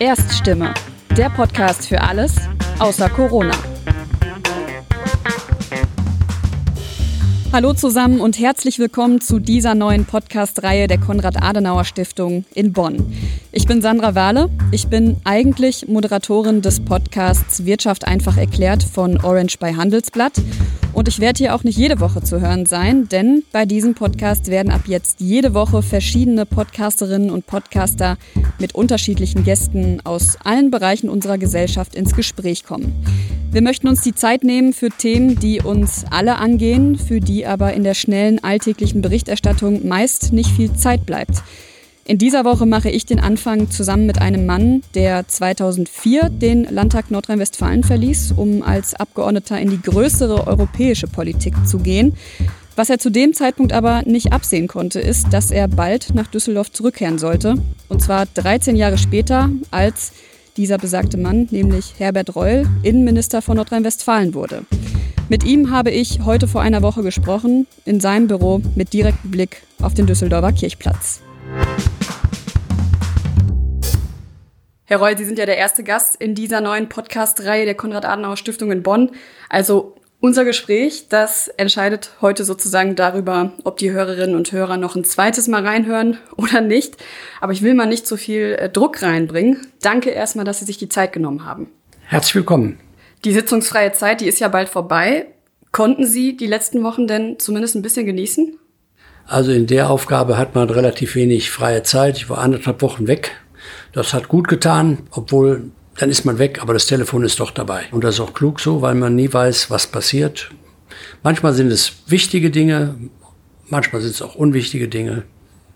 Erststimme, der Podcast für alles außer Corona. Hallo zusammen und herzlich willkommen zu dieser neuen Podcast-Reihe der Konrad-Adenauer-Stiftung in Bonn. Ich bin Sandra Wahle. Ich bin eigentlich Moderatorin des Podcasts Wirtschaft einfach erklärt von Orange bei Handelsblatt. Und ich werde hier auch nicht jede Woche zu hören sein, denn bei diesem Podcast werden ab jetzt jede Woche verschiedene Podcasterinnen und Podcaster mit unterschiedlichen Gästen aus allen Bereichen unserer Gesellschaft ins Gespräch kommen. Wir möchten uns die Zeit nehmen für Themen, die uns alle angehen, für die aber in der schnellen alltäglichen Berichterstattung meist nicht viel Zeit bleibt. In dieser Woche mache ich den Anfang zusammen mit einem Mann, der 2004 den Landtag Nordrhein-Westfalen verließ, um als Abgeordneter in die größere europäische Politik zu gehen. Was er zu dem Zeitpunkt aber nicht absehen konnte, ist, dass er bald nach Düsseldorf zurückkehren sollte. Und zwar 13 Jahre später, als dieser besagte Mann, nämlich Herbert Reul, Innenminister von Nordrhein-Westfalen wurde. Mit ihm habe ich heute vor einer Woche gesprochen, in seinem Büro mit direktem Blick auf den Düsseldorfer Kirchplatz. Herr Reul, Sie sind ja der erste Gast in dieser neuen Podcast-Reihe der Konrad-Adenauer-Stiftung in Bonn. Also unser Gespräch, das entscheidet heute sozusagen darüber, ob die Hörerinnen und Hörer noch ein zweites Mal reinhören oder nicht. Aber ich will mal nicht so viel äh, Druck reinbringen. Danke erstmal, dass Sie sich die Zeit genommen haben. Herzlich willkommen. Die sitzungsfreie Zeit, die ist ja bald vorbei. Konnten Sie die letzten Wochen denn zumindest ein bisschen genießen? Also in der Aufgabe hat man relativ wenig freie Zeit. Ich war anderthalb Wochen weg das hat gut getan, obwohl dann ist man weg, aber das Telefon ist doch dabei. Und das ist auch klug so, weil man nie weiß, was passiert. Manchmal sind es wichtige Dinge, manchmal sind es auch unwichtige Dinge.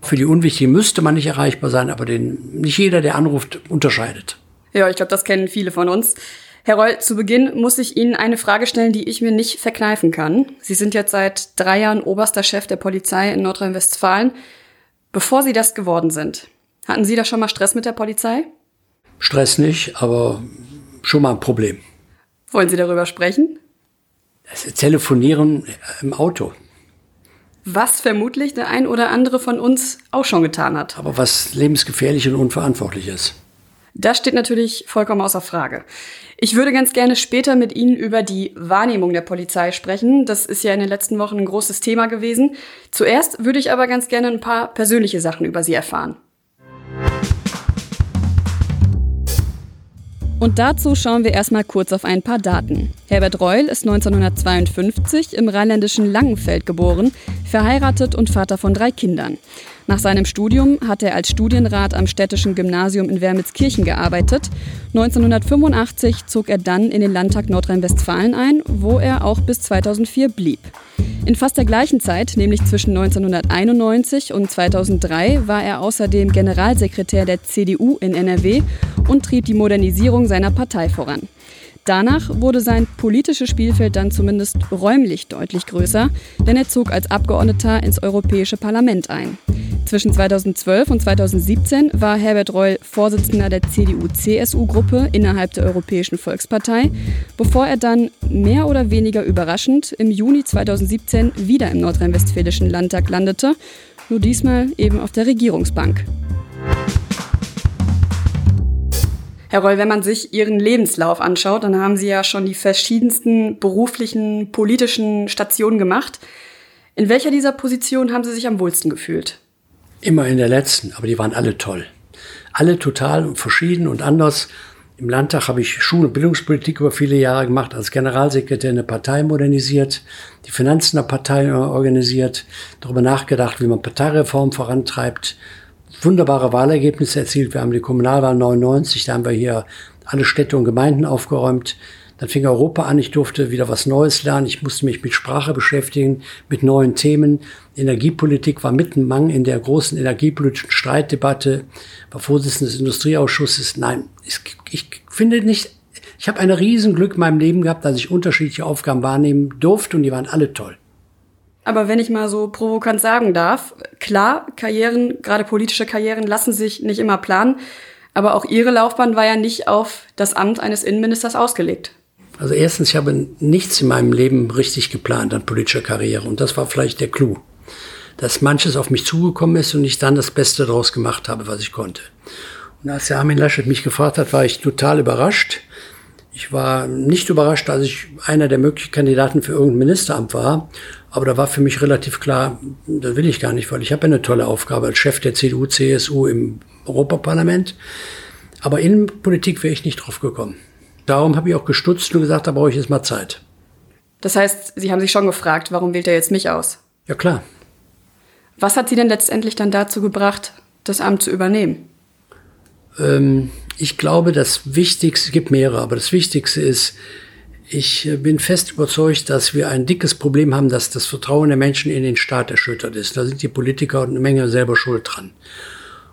Für die Unwichtigen müsste man nicht erreichbar sein, aber den, nicht jeder, der anruft, unterscheidet. Ja, ich glaube, das kennen viele von uns. Herr Reul, zu Beginn muss ich Ihnen eine Frage stellen, die ich mir nicht verkneifen kann. Sie sind jetzt seit drei Jahren oberster Chef der Polizei in Nordrhein-Westfalen. Bevor Sie das geworden sind, hatten Sie da schon mal Stress mit der Polizei? Stress nicht, aber schon mal ein Problem. Wollen Sie darüber sprechen? Das Telefonieren im Auto. Was vermutlich der ein oder andere von uns auch schon getan hat. Aber was lebensgefährlich und unverantwortlich ist. Das steht natürlich vollkommen außer Frage. Ich würde ganz gerne später mit Ihnen über die Wahrnehmung der Polizei sprechen. Das ist ja in den letzten Wochen ein großes Thema gewesen. Zuerst würde ich aber ganz gerne ein paar persönliche Sachen über Sie erfahren. Und dazu schauen wir erstmal kurz auf ein paar Daten. Herbert Reul ist 1952 im rheinländischen Langenfeld geboren, verheiratet und Vater von drei Kindern. Nach seinem Studium hat er als Studienrat am städtischen Gymnasium in Wermelskirchen gearbeitet. 1985 zog er dann in den Landtag Nordrhein-Westfalen ein, wo er auch bis 2004 blieb. In fast der gleichen Zeit, nämlich zwischen 1991 und 2003, war er außerdem Generalsekretär der CDU in NRW und trieb die Modernisierung seiner Partei voran. Danach wurde sein politisches Spielfeld dann zumindest räumlich deutlich größer, denn er zog als Abgeordneter ins Europäische Parlament ein. Zwischen 2012 und 2017 war Herbert Reul Vorsitzender der CDU-CSU-Gruppe innerhalb der Europäischen Volkspartei, bevor er dann mehr oder weniger überraschend im Juni 2017 wieder im nordrhein-westfälischen Landtag landete, nur diesmal eben auf der Regierungsbank. Herr Reul, wenn man sich Ihren Lebenslauf anschaut, dann haben Sie ja schon die verschiedensten beruflichen, politischen Stationen gemacht. In welcher dieser Positionen haben Sie sich am wohlsten gefühlt? Immer in der letzten, aber die waren alle toll. Alle total verschieden und anders. Im Landtag habe ich Schul- und Bildungspolitik über viele Jahre gemacht, als Generalsekretär eine Partei modernisiert, die Finanzen der Partei organisiert, darüber nachgedacht, wie man Parteireform vorantreibt, wunderbare Wahlergebnisse erzielt. Wir haben die Kommunalwahl 99, da haben wir hier alle Städte und Gemeinden aufgeräumt. Dann fing Europa an, ich durfte wieder was Neues lernen, ich musste mich mit Sprache beschäftigen, mit neuen Themen. Energiepolitik war mittenmang in der großen energiepolitischen Streitdebatte, war Vorsitzender des Industrieausschusses. Nein, ich, ich finde nicht, ich habe ein Riesenglück in meinem Leben gehabt, dass ich unterschiedliche Aufgaben wahrnehmen durfte und die waren alle toll. Aber wenn ich mal so provokant sagen darf, klar, Karrieren, gerade politische Karrieren lassen sich nicht immer planen, aber auch Ihre Laufbahn war ja nicht auf das Amt eines Innenministers ausgelegt. Also erstens, ich habe nichts in meinem Leben richtig geplant an politischer Karriere und das war vielleicht der Clou, dass manches auf mich zugekommen ist und ich dann das Beste daraus gemacht habe, was ich konnte. Und als der Armin Laschet mich gefragt hat, war ich total überrascht. Ich war nicht überrascht, als ich einer der möglichen Kandidaten für irgendein Ministeramt war. Aber da war für mich relativ klar, das will ich gar nicht, weil ich habe eine tolle Aufgabe als Chef der CDU, CSU im Europaparlament. Aber Innenpolitik wäre ich nicht drauf gekommen. Darum habe ich auch gestutzt und gesagt, da brauche ich jetzt mal Zeit. Das heißt, Sie haben sich schon gefragt, warum wählt er jetzt mich aus? Ja klar. Was hat Sie denn letztendlich dann dazu gebracht, das Amt zu übernehmen? Ähm, ich glaube, das Wichtigste, es gibt mehrere, aber das Wichtigste ist, ich äh, bin fest überzeugt, dass wir ein dickes Problem haben, dass das Vertrauen der Menschen in den Staat erschüttert ist. Da sind die Politiker und eine Menge selber schuld dran.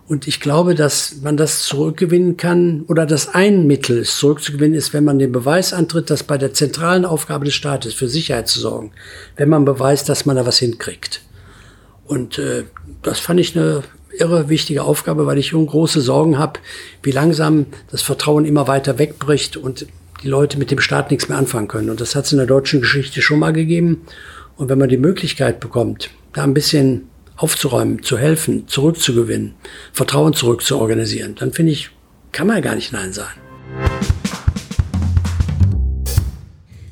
Und ich glaube, dass man das zurückgewinnen kann oder dass ein Mittel, es zurückzugewinnen ist, wenn man den Beweis antritt, dass bei der zentralen Aufgabe des Staates für Sicherheit zu sorgen, wenn man beweist, dass man da was hinkriegt. Und äh, das fand ich eine irre wichtige Aufgabe, weil ich große Sorgen habe, wie langsam das Vertrauen immer weiter wegbricht und die Leute mit dem Staat nichts mehr anfangen können. Und das hat es in der deutschen Geschichte schon mal gegeben. Und wenn man die Möglichkeit bekommt, da ein bisschen aufzuräumen, zu helfen, zurückzugewinnen, Vertrauen zurückzuorganisieren, dann finde ich, kann man gar nicht Nein sagen.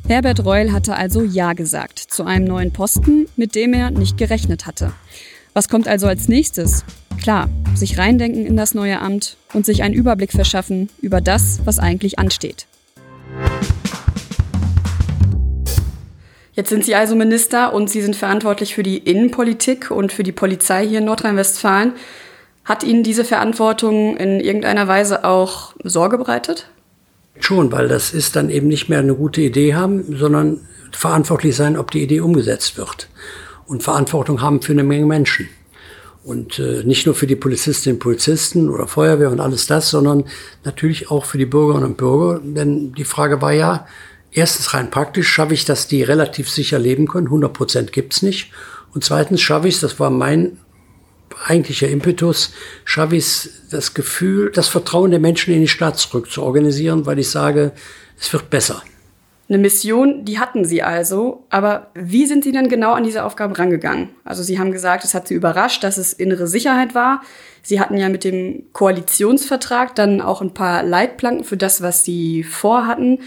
Herbert Reul hatte also Ja gesagt zu einem neuen Posten, mit dem er nicht gerechnet hatte. Was kommt also als nächstes? Klar, sich reindenken in das neue Amt und sich einen Überblick verschaffen über das, was eigentlich ansteht. Jetzt sind Sie also Minister und Sie sind verantwortlich für die Innenpolitik und für die Polizei hier in Nordrhein-Westfalen. Hat Ihnen diese Verantwortung in irgendeiner Weise auch Sorge bereitet? Schon, weil das ist dann eben nicht mehr eine gute Idee haben, sondern verantwortlich sein, ob die Idee umgesetzt wird. Und Verantwortung haben für eine Menge Menschen. Und äh, nicht nur für die Polizistinnen und Polizisten oder Feuerwehr und alles das, sondern natürlich auch für die Bürgerinnen und Bürger. Denn die Frage war ja, erstens rein praktisch, schaffe ich, dass die relativ sicher leben können? 100 Prozent gibt's nicht. Und zweitens schaffe ich, das war mein eigentlicher Impetus, schaffe ich das Gefühl, das Vertrauen der Menschen in die Stadt zurück zu organisieren, weil ich sage, es wird besser. Eine Mission, die hatten Sie also. Aber wie sind Sie denn genau an diese Aufgabe rangegangen? Also Sie haben gesagt, es hat Sie überrascht, dass es innere Sicherheit war. Sie hatten ja mit dem Koalitionsvertrag dann auch ein paar Leitplanken für das, was Sie vorhatten.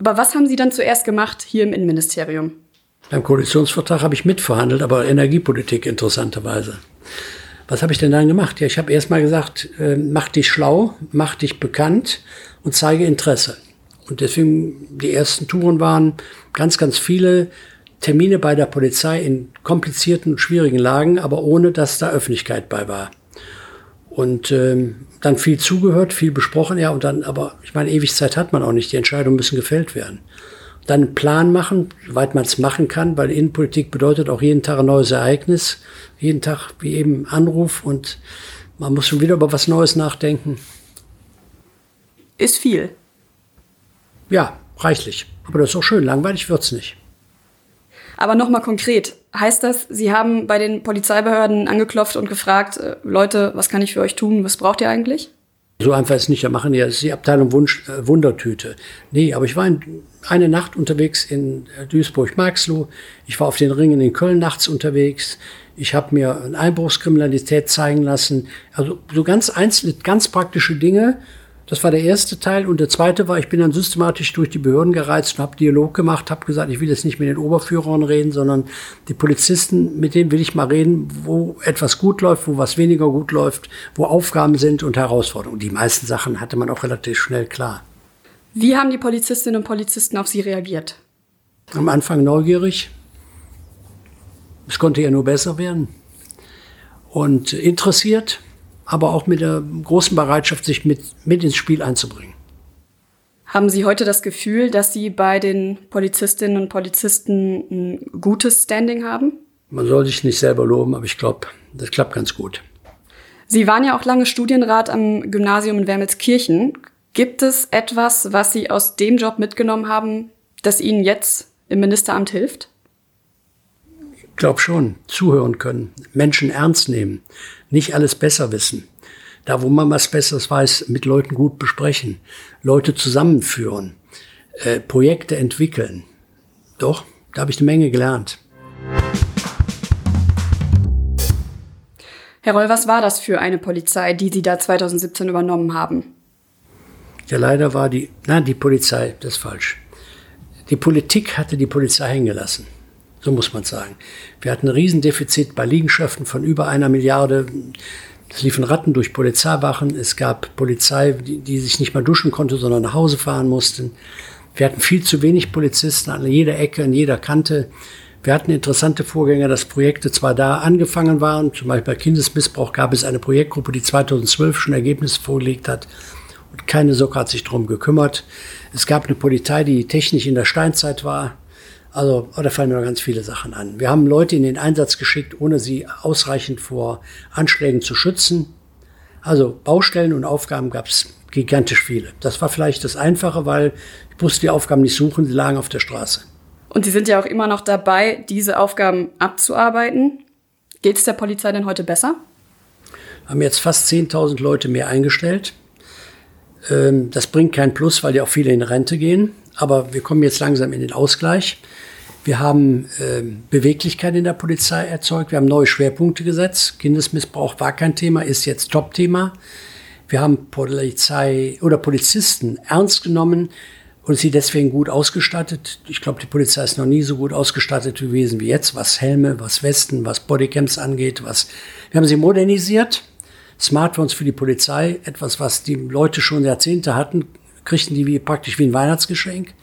Aber was haben Sie dann zuerst gemacht hier im Innenministerium? Beim Koalitionsvertrag habe ich mitverhandelt, aber Energiepolitik interessanterweise. Was habe ich denn dann gemacht? Ja, ich habe erst mal gesagt, äh, mach dich schlau, mach dich bekannt und zeige Interesse. Und deswegen, die ersten Touren waren ganz, ganz viele Termine bei der Polizei in komplizierten und schwierigen Lagen, aber ohne dass da Öffentlichkeit bei war. Und ähm, dann viel zugehört, viel besprochen, ja, und dann, aber ich meine, ewig Zeit hat man auch nicht, die Entscheidungen müssen gefällt werden. Dann einen Plan machen, soweit man es machen kann, weil Innenpolitik bedeutet auch jeden Tag ein neues Ereignis, jeden Tag wie eben Anruf und man muss schon wieder über was Neues nachdenken. Ist viel. Ja, reichlich. Aber das ist auch schön, langweilig wird's nicht. Aber nochmal konkret, heißt das, Sie haben bei den Polizeibehörden angeklopft und gefragt, äh, Leute, was kann ich für euch tun, was braucht ihr eigentlich? So einfach ist es nicht. Wir machen ja, das ist die Abteilung Wunsch, äh, Wundertüte. Nee, aber ich war in, eine Nacht unterwegs in äh, Duisburg-Marxloh. Ich war auf den Ringen in Köln nachts unterwegs. Ich habe mir eine Einbruchskriminalität zeigen lassen. Also so ganz einzelne, ganz praktische Dinge, das war der erste Teil. Und der zweite war, ich bin dann systematisch durch die Behörden gereizt und habe Dialog gemacht, habe gesagt, ich will jetzt nicht mit den Oberführern reden, sondern die Polizisten, mit denen will ich mal reden, wo etwas gut läuft, wo was weniger gut läuft, wo Aufgaben sind und Herausforderungen. Die meisten Sachen hatte man auch relativ schnell klar. Wie haben die Polizistinnen und Polizisten auf Sie reagiert? Am Anfang neugierig. Es konnte ja nur besser werden. Und interessiert aber auch mit der großen Bereitschaft, sich mit, mit ins Spiel einzubringen. Haben Sie heute das Gefühl, dass Sie bei den Polizistinnen und Polizisten ein gutes Standing haben? Man soll sich nicht selber loben, aber ich glaube, das klappt ganz gut. Sie waren ja auch lange Studienrat am Gymnasium in Wermelskirchen. Gibt es etwas, was Sie aus dem Job mitgenommen haben, das Ihnen jetzt im Ministeramt hilft? Ich glaube schon. Zuhören können, Menschen ernst nehmen, nicht alles besser wissen. Da, wo man was Besseres weiß, mit Leuten gut besprechen, Leute zusammenführen, äh, Projekte entwickeln. Doch, da habe ich eine Menge gelernt. Herr Roll, was war das für eine Polizei, die Sie da 2017 übernommen haben? Ja, leider war die, nein, die Polizei, das ist falsch. Die Politik hatte die Polizei hängen gelassen. So muss man sagen. Wir hatten ein Riesendefizit bei Liegenschaften von über einer Milliarde. Es liefen Ratten durch Polizeiwachen. Es gab Polizei, die, die sich nicht mal duschen konnte, sondern nach Hause fahren mussten. Wir hatten viel zu wenig Polizisten an jeder Ecke, an jeder Kante. Wir hatten interessante Vorgänge, dass Projekte zwar da angefangen waren, zum Beispiel bei Kindesmissbrauch gab es eine Projektgruppe, die 2012 schon Ergebnisse vorgelegt hat und keine Socke hat sich darum gekümmert. Es gab eine Polizei, die technisch in der Steinzeit war. Also, oh, da fallen mir ganz viele Sachen an. Wir haben Leute in den Einsatz geschickt, ohne sie ausreichend vor Anschlägen zu schützen. Also Baustellen und Aufgaben gab es gigantisch viele. Das war vielleicht das Einfache, weil ich musste die Aufgaben nicht suchen, sie lagen auf der Straße. Und Sie sind ja auch immer noch dabei, diese Aufgaben abzuarbeiten. Geht es der Polizei denn heute besser? Wir haben jetzt fast 10.000 Leute mehr eingestellt. Ähm, das bringt kein Plus, weil ja auch viele in Rente gehen. Aber wir kommen jetzt langsam in den Ausgleich. Wir haben ähm, Beweglichkeit in der Polizei erzeugt. Wir haben neue Schwerpunkte gesetzt. Kindesmissbrauch war kein Thema, ist jetzt Top-Thema. Wir haben Polizei oder Polizisten ernst genommen, und sie deswegen gut ausgestattet. Ich glaube, die Polizei ist noch nie so gut ausgestattet gewesen wie jetzt, was Helme, was Westen, was Bodycams angeht. Was wir haben sie modernisiert. Smartphones für die Polizei, etwas, was die Leute schon Jahrzehnte hatten, kriegten die wie, praktisch wie ein Weihnachtsgeschenk.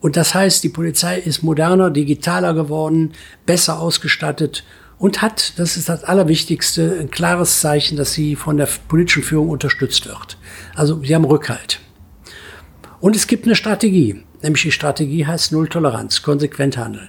Und das heißt, die Polizei ist moderner, digitaler geworden, besser ausgestattet und hat, das ist das Allerwichtigste, ein klares Zeichen, dass sie von der politischen Führung unterstützt wird. Also sie haben Rückhalt. Und es gibt eine Strategie, nämlich die Strategie heißt Null Toleranz, konsequent handeln.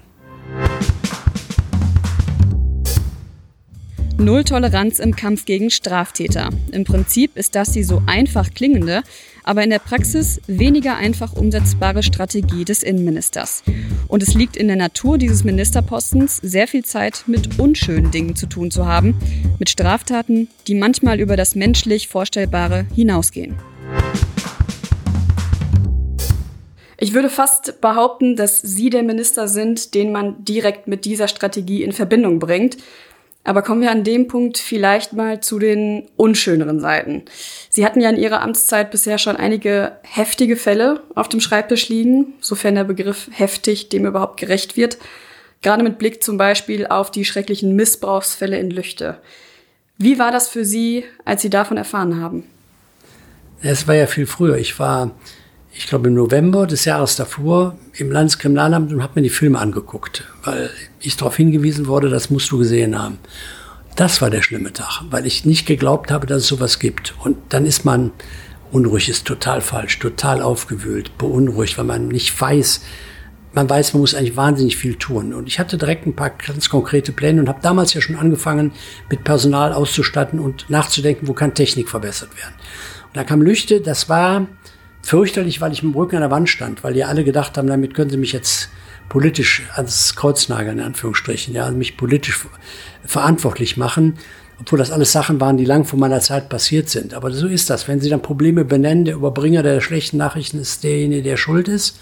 Null Toleranz im Kampf gegen Straftäter. Im Prinzip ist das die so einfach klingende, aber in der Praxis weniger einfach umsetzbare Strategie des Innenministers. Und es liegt in der Natur dieses Ministerpostens, sehr viel Zeit mit unschönen Dingen zu tun zu haben, mit Straftaten, die manchmal über das menschlich Vorstellbare hinausgehen. Ich würde fast behaupten, dass Sie der Minister sind, den man direkt mit dieser Strategie in Verbindung bringt. Aber kommen wir an dem Punkt vielleicht mal zu den unschöneren Seiten. Sie hatten ja in Ihrer Amtszeit bisher schon einige heftige Fälle auf dem Schreibtisch liegen, sofern der Begriff heftig dem überhaupt gerecht wird. Gerade mit Blick zum Beispiel auf die schrecklichen Missbrauchsfälle in Lüchte. Wie war das für Sie, als Sie davon erfahren haben? Es war ja viel früher. Ich war ich glaube, im November des Jahres davor im Landeskriminalamt und habe mir die Filme angeguckt, weil ich darauf hingewiesen wurde, das musst du gesehen haben. Das war der schlimme Tag, weil ich nicht geglaubt habe, dass es sowas gibt. Und dann ist man unruhig, ist total falsch, total aufgewühlt, beunruhigt, weil man nicht weiß, man weiß, man muss eigentlich wahnsinnig viel tun. Und ich hatte direkt ein paar ganz konkrete Pläne und habe damals ja schon angefangen, mit Personal auszustatten und nachzudenken, wo kann Technik verbessert werden. Und da kam Lüchte, das war fürchterlich, weil ich mit dem Rücken an der Wand stand, weil die alle gedacht haben, damit können sie mich jetzt politisch ans Kreuz nageln, in Anführungsstrichen, ja, mich politisch verantwortlich machen, obwohl das alles Sachen waren, die lang vor meiner Zeit passiert sind. Aber so ist das. Wenn sie dann Probleme benennen, der Überbringer der schlechten Nachrichten ist derjenige, der schuld ist.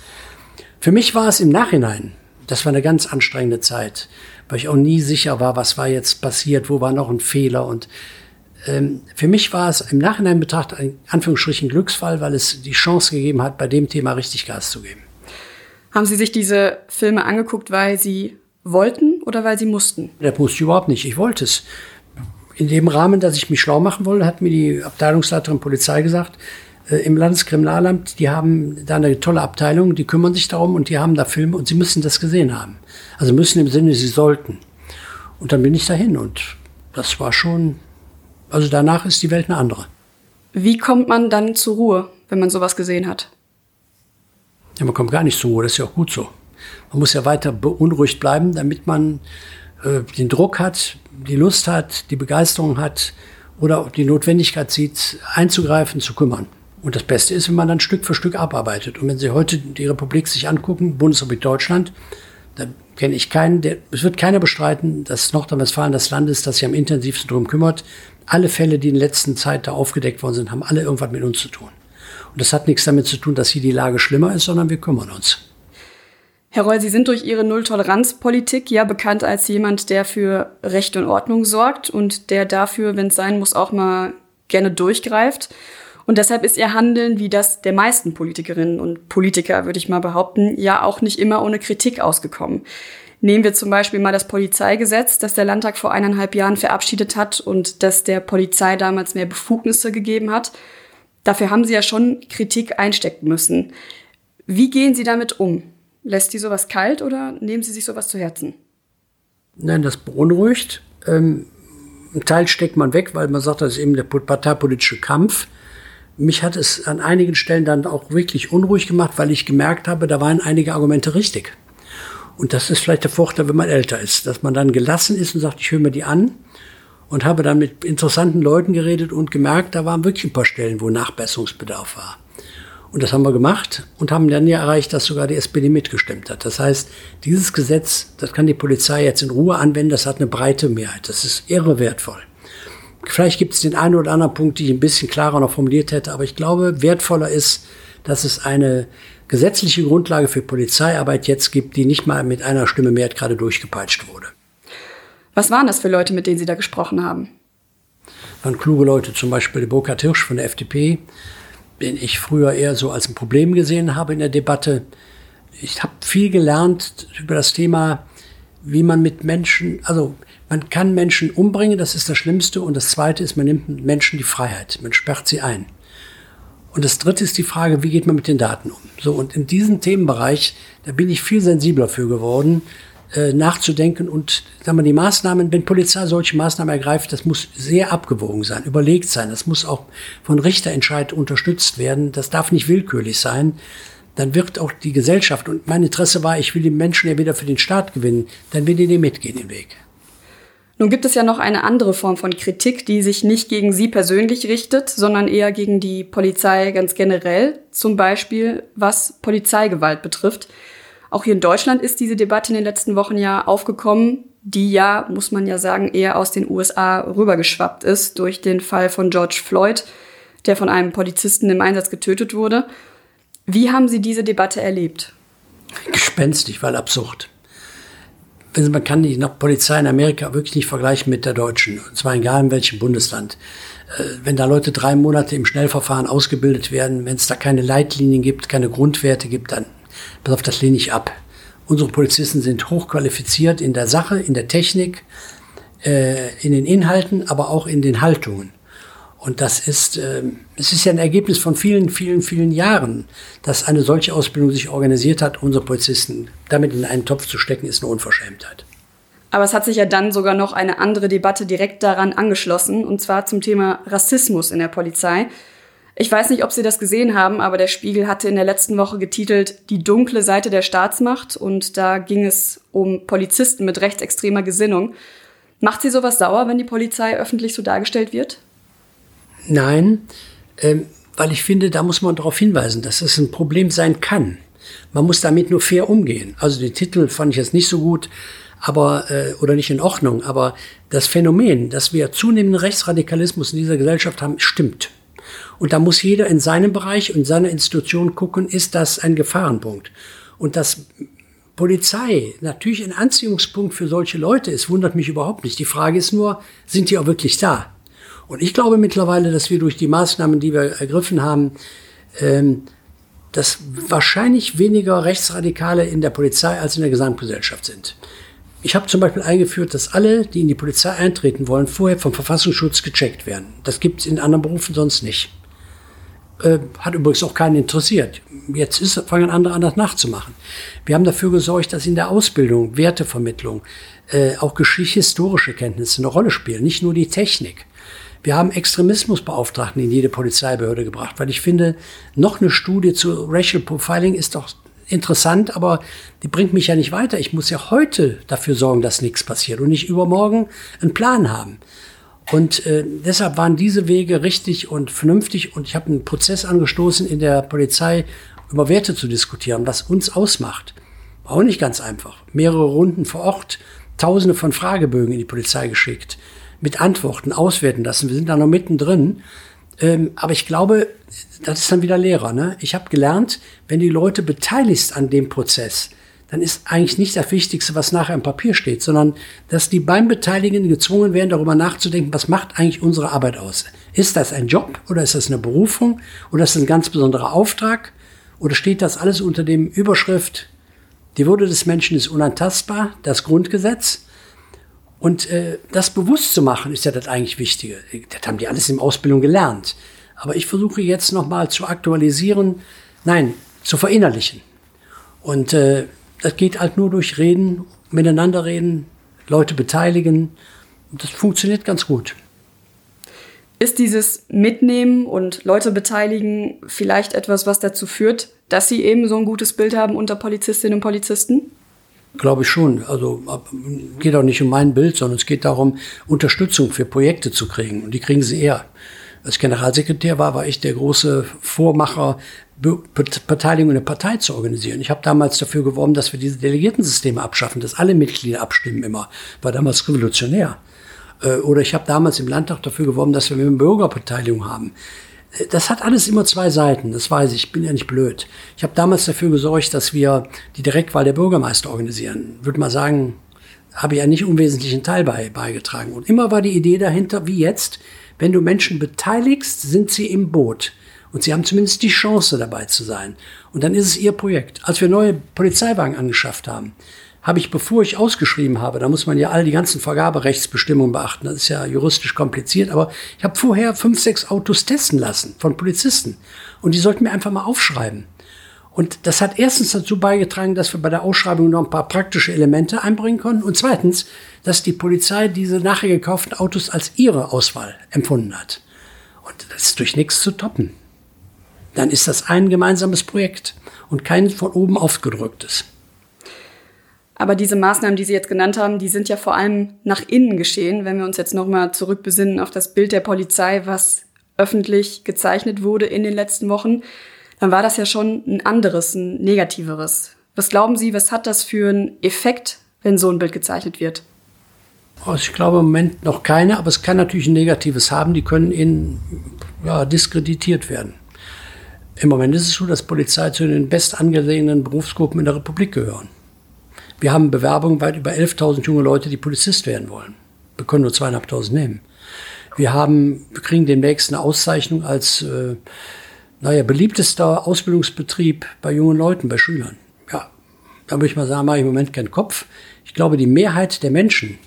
Für mich war es im Nachhinein, das war eine ganz anstrengende Zeit, weil ich auch nie sicher war, was war jetzt passiert, wo war noch ein Fehler und ähm, für mich war es im Nachhinein betrachtet ein Anführungsstrichen Glücksfall, weil es die Chance gegeben hat, bei dem Thema richtig Gas zu geben. Haben Sie sich diese Filme angeguckt, weil Sie wollten oder weil Sie mussten? Das musste ich überhaupt nicht. Ich wollte es. In dem Rahmen, dass ich mich schlau machen wollte, hat mir die Abteilungsleiterin Polizei gesagt, äh, im Landeskriminalamt, die haben da eine tolle Abteilung, die kümmern sich darum und die haben da Filme und sie müssen das gesehen haben. Also müssen im Sinne, sie sollten. Und dann bin ich dahin und das war schon also danach ist die Welt eine andere. Wie kommt man dann zur Ruhe, wenn man sowas gesehen hat? Ja, man kommt gar nicht zur Ruhe, das ist ja auch gut so. Man muss ja weiter beunruhigt bleiben, damit man äh, den Druck hat, die Lust hat, die Begeisterung hat oder die Notwendigkeit sieht, einzugreifen, zu kümmern. Und das Beste ist, wenn man dann Stück für Stück abarbeitet. Und wenn Sie heute die Republik sich angucken, Bundesrepublik Deutschland, dann kenne ich keinen, der, es wird keiner bestreiten, dass Nordrhein-Westfalen das Land ist, das sich am intensivsten darum kümmert, alle Fälle, die in der letzten Zeit da aufgedeckt worden sind, haben alle irgendwas mit uns zu tun. Und das hat nichts damit zu tun, dass hier die Lage schlimmer ist, sondern wir kümmern uns. Herr Reul, Sie sind durch Ihre Nulltoleranzpolitik ja bekannt als jemand, der für Recht und Ordnung sorgt und der dafür, wenn es sein muss, auch mal gerne durchgreift. Und deshalb ist Ihr Handeln, wie das der meisten Politikerinnen und Politiker, würde ich mal behaupten, ja auch nicht immer ohne Kritik ausgekommen. Nehmen wir zum Beispiel mal das Polizeigesetz, das der Landtag vor eineinhalb Jahren verabschiedet hat und das der Polizei damals mehr Befugnisse gegeben hat. Dafür haben Sie ja schon Kritik einstecken müssen. Wie gehen Sie damit um? Lässt Sie sowas kalt oder nehmen Sie sich sowas zu Herzen? Nein, das beunruhigt. Ähm, ein Teil steckt man weg, weil man sagt, das ist eben der parteipolitische Kampf. Mich hat es an einigen Stellen dann auch wirklich unruhig gemacht, weil ich gemerkt habe, da waren einige Argumente richtig. Und das ist vielleicht der Vorteil, wenn man älter ist, dass man dann gelassen ist und sagt, ich höre mir die an und habe dann mit interessanten Leuten geredet und gemerkt, da waren wirklich ein paar Stellen, wo Nachbesserungsbedarf war. Und das haben wir gemacht und haben dann ja erreicht, dass sogar die SPD mitgestimmt hat. Das heißt, dieses Gesetz, das kann die Polizei jetzt in Ruhe anwenden, das hat eine breite Mehrheit. Das ist irre wertvoll. Vielleicht gibt es den einen oder anderen Punkt, die ich ein bisschen klarer noch formuliert hätte, aber ich glaube, wertvoller ist, dass es eine gesetzliche Grundlage für Polizeiarbeit jetzt gibt, die nicht mal mit einer Stimme Mehrheit gerade durchgepeitscht wurde. Was waren das für Leute, mit denen Sie da gesprochen haben? Waren kluge Leute, zum Beispiel Burkhard Hirsch von der FDP, den ich früher eher so als ein Problem gesehen habe in der Debatte. Ich habe viel gelernt über das Thema, wie man mit Menschen, also man kann Menschen umbringen, das ist das Schlimmste. Und das Zweite ist, man nimmt Menschen die Freiheit, man sperrt sie ein. Und das Dritte ist die Frage, wie geht man mit den Daten um? So, und in diesem Themenbereich, da bin ich viel sensibler für geworden, äh, nachzudenken und sagen wir, die Maßnahmen, wenn Polizei solche Maßnahmen ergreift, das muss sehr abgewogen sein, überlegt sein, das muss auch von Richterentscheid unterstützt werden, das darf nicht willkürlich sein. Dann wird auch die Gesellschaft, und mein Interesse war, ich will die Menschen ja wieder für den Staat gewinnen, dann will die nicht mitgehen den Weg. Nun gibt es ja noch eine andere Form von Kritik, die sich nicht gegen Sie persönlich richtet, sondern eher gegen die Polizei ganz generell, zum Beispiel was Polizeigewalt betrifft. Auch hier in Deutschland ist diese Debatte in den letzten Wochen ja aufgekommen, die ja, muss man ja sagen, eher aus den USA rübergeschwappt ist durch den Fall von George Floyd, der von einem Polizisten im Einsatz getötet wurde. Wie haben Sie diese Debatte erlebt? Gespenstig, weil absurd. Man kann die Polizei in Amerika wirklich nicht vergleichen mit der deutschen. Und zwar egal in welchem Bundesland. Äh, wenn da Leute drei Monate im Schnellverfahren ausgebildet werden, wenn es da keine Leitlinien gibt, keine Grundwerte gibt, dann pass auf, das lehne ich ab. Unsere Polizisten sind hochqualifiziert in der Sache, in der Technik, äh, in den Inhalten, aber auch in den Haltungen. Und das ist, äh, es ist ja ein Ergebnis von vielen, vielen, vielen Jahren, dass eine solche Ausbildung sich organisiert hat. Unsere Polizisten damit in einen Topf zu stecken, ist eine Unverschämtheit. Aber es hat sich ja dann sogar noch eine andere Debatte direkt daran angeschlossen, und zwar zum Thema Rassismus in der Polizei. Ich weiß nicht, ob Sie das gesehen haben, aber der Spiegel hatte in der letzten Woche getitelt Die dunkle Seite der Staatsmacht und da ging es um Polizisten mit rechtsextremer Gesinnung. Macht Sie sowas sauer, wenn die Polizei öffentlich so dargestellt wird? Nein, ähm, weil ich finde, da muss man darauf hinweisen, dass es ein Problem sein kann. Man muss damit nur fair umgehen. Also den Titel fand ich jetzt nicht so gut, aber äh, oder nicht in Ordnung. Aber das Phänomen, dass wir zunehmenden Rechtsradikalismus in dieser Gesellschaft haben, stimmt. Und da muss jeder in seinem Bereich und seiner Institution gucken, ist das ein Gefahrenpunkt. Und dass Polizei natürlich ein Anziehungspunkt für solche Leute ist, wundert mich überhaupt nicht. Die Frage ist nur, sind die auch wirklich da? Und ich glaube mittlerweile, dass wir durch die Maßnahmen, die wir ergriffen haben, ähm, dass wahrscheinlich weniger Rechtsradikale in der Polizei als in der Gesamtgesellschaft sind. Ich habe zum Beispiel eingeführt, dass alle, die in die Polizei eintreten wollen, vorher vom Verfassungsschutz gecheckt werden. Das gibt es in anderen Berufen sonst nicht. Äh, hat übrigens auch keinen interessiert. Jetzt ist, fangen andere an, das nachzumachen. Wir haben dafür gesorgt, dass in der Ausbildung, Wertevermittlung, äh, auch geschichtshistorische Kenntnisse eine Rolle spielen, nicht nur die Technik. Wir haben Extremismusbeauftragten in jede Polizeibehörde gebracht, weil ich finde, noch eine Studie zu Racial Profiling ist doch interessant, aber die bringt mich ja nicht weiter. Ich muss ja heute dafür sorgen, dass nichts passiert und nicht übermorgen einen Plan haben. Und äh, deshalb waren diese Wege richtig und vernünftig und ich habe einen Prozess angestoßen in der Polizei, über Werte zu diskutieren, was uns ausmacht. War auch nicht ganz einfach. Mehrere Runden vor Ort, tausende von Fragebögen in die Polizei geschickt, mit Antworten auswerten lassen. Wir sind da noch mittendrin. Ähm, aber ich glaube, das ist dann wieder Lehrer. Ne? Ich habe gelernt, wenn die Leute beteiligst an dem Prozess, dann ist eigentlich nicht das Wichtigste, was nachher im Papier steht, sondern dass die beim Beteiligten gezwungen werden, darüber nachzudenken, was macht eigentlich unsere Arbeit aus? Ist das ein Job oder ist das eine Berufung oder ist das ein ganz besonderer Auftrag? Oder steht das alles unter dem Überschrift, die Würde des Menschen ist unantastbar, das Grundgesetz? Und äh, das bewusst zu machen, ist ja das eigentlich Wichtige. Das haben die alles in Ausbildung gelernt. Aber ich versuche jetzt nochmal zu aktualisieren, nein, zu verinnerlichen. Und äh, das geht halt nur durch Reden, miteinander reden, Leute beteiligen. Und das funktioniert ganz gut. Ist dieses Mitnehmen und Leute beteiligen vielleicht etwas, was dazu führt, dass Sie eben so ein gutes Bild haben unter Polizistinnen und Polizisten? Glaube ich schon. Also geht auch nicht um mein Bild, sondern es geht darum, Unterstützung für Projekte zu kriegen. Und die kriegen sie eher. Als Generalsekretär war, war ich der große Vormacher, Beteiligung in der Partei zu organisieren. Ich habe damals dafür geworben, dass wir diese Delegiertensysteme abschaffen, dass alle Mitglieder abstimmen immer. War damals revolutionär. Äh, oder ich habe damals im Landtag dafür geworben, dass wir eine Bürgerbeteiligung haben. Das hat alles immer zwei Seiten, das weiß ich, ich bin ja nicht blöd. Ich habe damals dafür gesorgt, dass wir die Direktwahl der Bürgermeister organisieren. Würde mal sagen, habe ich einen nicht unwesentlichen Teil bei, beigetragen. Und immer war die Idee dahinter, wie jetzt, wenn du Menschen beteiligst, sind sie im Boot. Und sie haben zumindest die Chance dabei zu sein. Und dann ist es ihr Projekt. Als wir neue Polizeiwagen angeschafft haben, habe ich, bevor ich ausgeschrieben habe, da muss man ja all die ganzen Vergaberechtsbestimmungen beachten, das ist ja juristisch kompliziert, aber ich habe vorher fünf, sechs Autos testen lassen von Polizisten. Und die sollten mir einfach mal aufschreiben. Und das hat erstens dazu beigetragen, dass wir bei der Ausschreibung noch ein paar praktische Elemente einbringen konnten. Und zweitens, dass die Polizei diese nachher gekauften Autos als ihre Auswahl empfunden hat. Und das ist durch nichts zu toppen dann ist das ein gemeinsames Projekt und kein von oben aufgedrücktes. Aber diese Maßnahmen, die Sie jetzt genannt haben, die sind ja vor allem nach innen geschehen. Wenn wir uns jetzt nochmal zurückbesinnen auf das Bild der Polizei, was öffentlich gezeichnet wurde in den letzten Wochen, dann war das ja schon ein anderes, ein negativeres. Was glauben Sie, was hat das für einen Effekt, wenn so ein Bild gezeichnet wird? Also ich glaube im Moment noch keine, aber es kann natürlich ein negatives haben. Die können in, ja, diskreditiert werden. Im Moment ist es so, dass Polizei zu den bestangesehenen Berufsgruppen in der Republik gehören. Wir haben Bewerbungen weit über 11.000 junge Leute, die Polizist werden wollen. Wir können nur 2.500 nehmen. Wir haben, wir kriegen demnächst eine Auszeichnung als, äh, naja, beliebtester Ausbildungsbetrieb bei jungen Leuten, bei Schülern. Ja, da würde ich mal sagen, mache ich im Moment keinen Kopf. Ich glaube, die Mehrheit der Menschen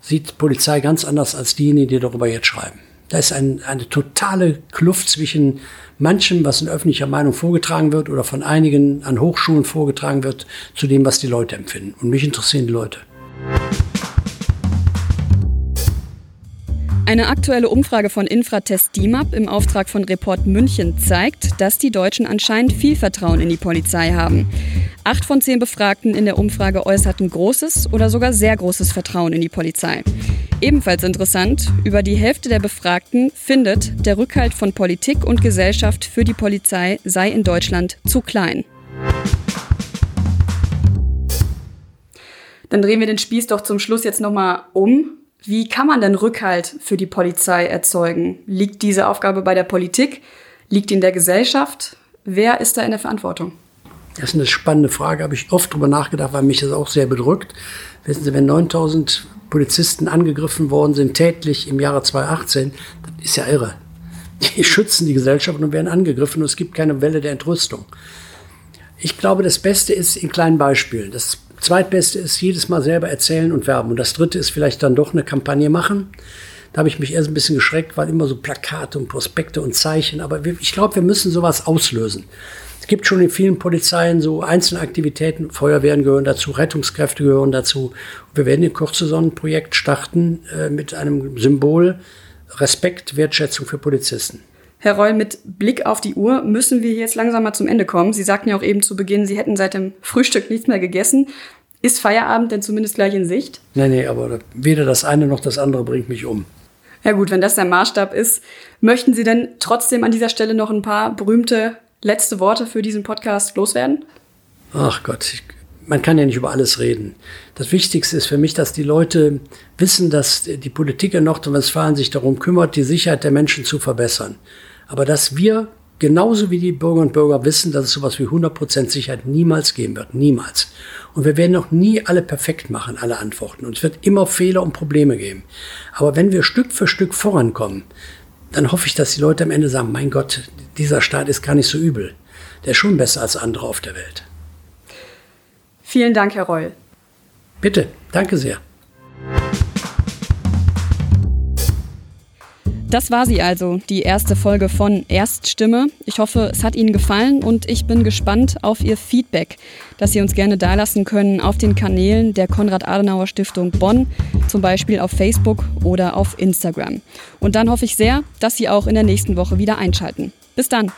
sieht Polizei ganz anders als diejenigen, die darüber jetzt schreiben. Da ist ein, eine totale Kluft zwischen manchem, was in öffentlicher Meinung vorgetragen wird oder von einigen an Hochschulen vorgetragen wird, zu dem, was die Leute empfinden. Und mich interessieren die Leute. Eine aktuelle Umfrage von Infratest DIMAP im Auftrag von Report München zeigt, dass die Deutschen anscheinend viel Vertrauen in die Polizei haben. Acht von zehn Befragten in der Umfrage äußerten großes oder sogar sehr großes Vertrauen in die Polizei. Ebenfalls interessant, über die Hälfte der Befragten findet, der Rückhalt von Politik und Gesellschaft für die Polizei sei in Deutschland zu klein. Dann drehen wir den Spieß doch zum Schluss jetzt nochmal um. Wie kann man denn Rückhalt für die Polizei erzeugen? Liegt diese Aufgabe bei der Politik? Liegt in der Gesellschaft? Wer ist da in der Verantwortung? Das ist eine spannende Frage, habe ich oft drüber nachgedacht, weil mich das auch sehr bedrückt. Wissen Sie, wenn 9000 Polizisten angegriffen worden sind, tätlich im Jahre 2018, das ist ja irre. Die schützen die Gesellschaft und werden angegriffen und es gibt keine Welle der Entrüstung. Ich glaube, das Beste ist in kleinen Beispielen. Das Zweitbeste ist jedes Mal selber erzählen und werben. Und das Dritte ist vielleicht dann doch eine Kampagne machen. Da habe ich mich erst ein bisschen geschreckt, weil immer so Plakate und Prospekte und Zeichen. Aber ich glaube, wir müssen sowas auslösen. Es gibt schon in vielen Polizeien so einzelne Aktivitäten. Feuerwehren gehören dazu, Rettungskräfte gehören dazu. Wir werden in Kürze so ein Projekt starten äh, mit einem Symbol Respekt, Wertschätzung für Polizisten. Herr Reul, mit Blick auf die Uhr müssen wir jetzt langsam mal zum Ende kommen. Sie sagten ja auch eben zu Beginn, Sie hätten seit dem Frühstück nichts mehr gegessen. Ist Feierabend denn zumindest gleich in Sicht? Nee, nee, aber weder das eine noch das andere bringt mich um. Ja gut, wenn das der Maßstab ist, möchten Sie denn trotzdem an dieser Stelle noch ein paar berühmte letzte Worte für diesen Podcast loswerden? Ach Gott, ich, man kann ja nicht über alles reden. Das Wichtigste ist für mich, dass die Leute wissen, dass die Politik in Nordrhein-Westfalen sich darum kümmert, die Sicherheit der Menschen zu verbessern. Aber dass wir Genauso wie die Bürger und Bürger wissen, dass es sowas wie 100% Sicherheit niemals geben wird. Niemals. Und wir werden noch nie alle perfekt machen, alle Antworten. Und es wird immer Fehler und Probleme geben. Aber wenn wir Stück für Stück vorankommen, dann hoffe ich, dass die Leute am Ende sagen, mein Gott, dieser Staat ist gar nicht so übel. Der ist schon besser als andere auf der Welt. Vielen Dank, Herr Reul. Bitte, danke sehr. Das war sie also, die erste Folge von Erststimme. Ich hoffe, es hat Ihnen gefallen und ich bin gespannt auf Ihr Feedback, das Sie uns gerne dalassen können auf den Kanälen der Konrad-Adenauer Stiftung Bonn, zum Beispiel auf Facebook oder auf Instagram. Und dann hoffe ich sehr, dass Sie auch in der nächsten Woche wieder einschalten. Bis dann!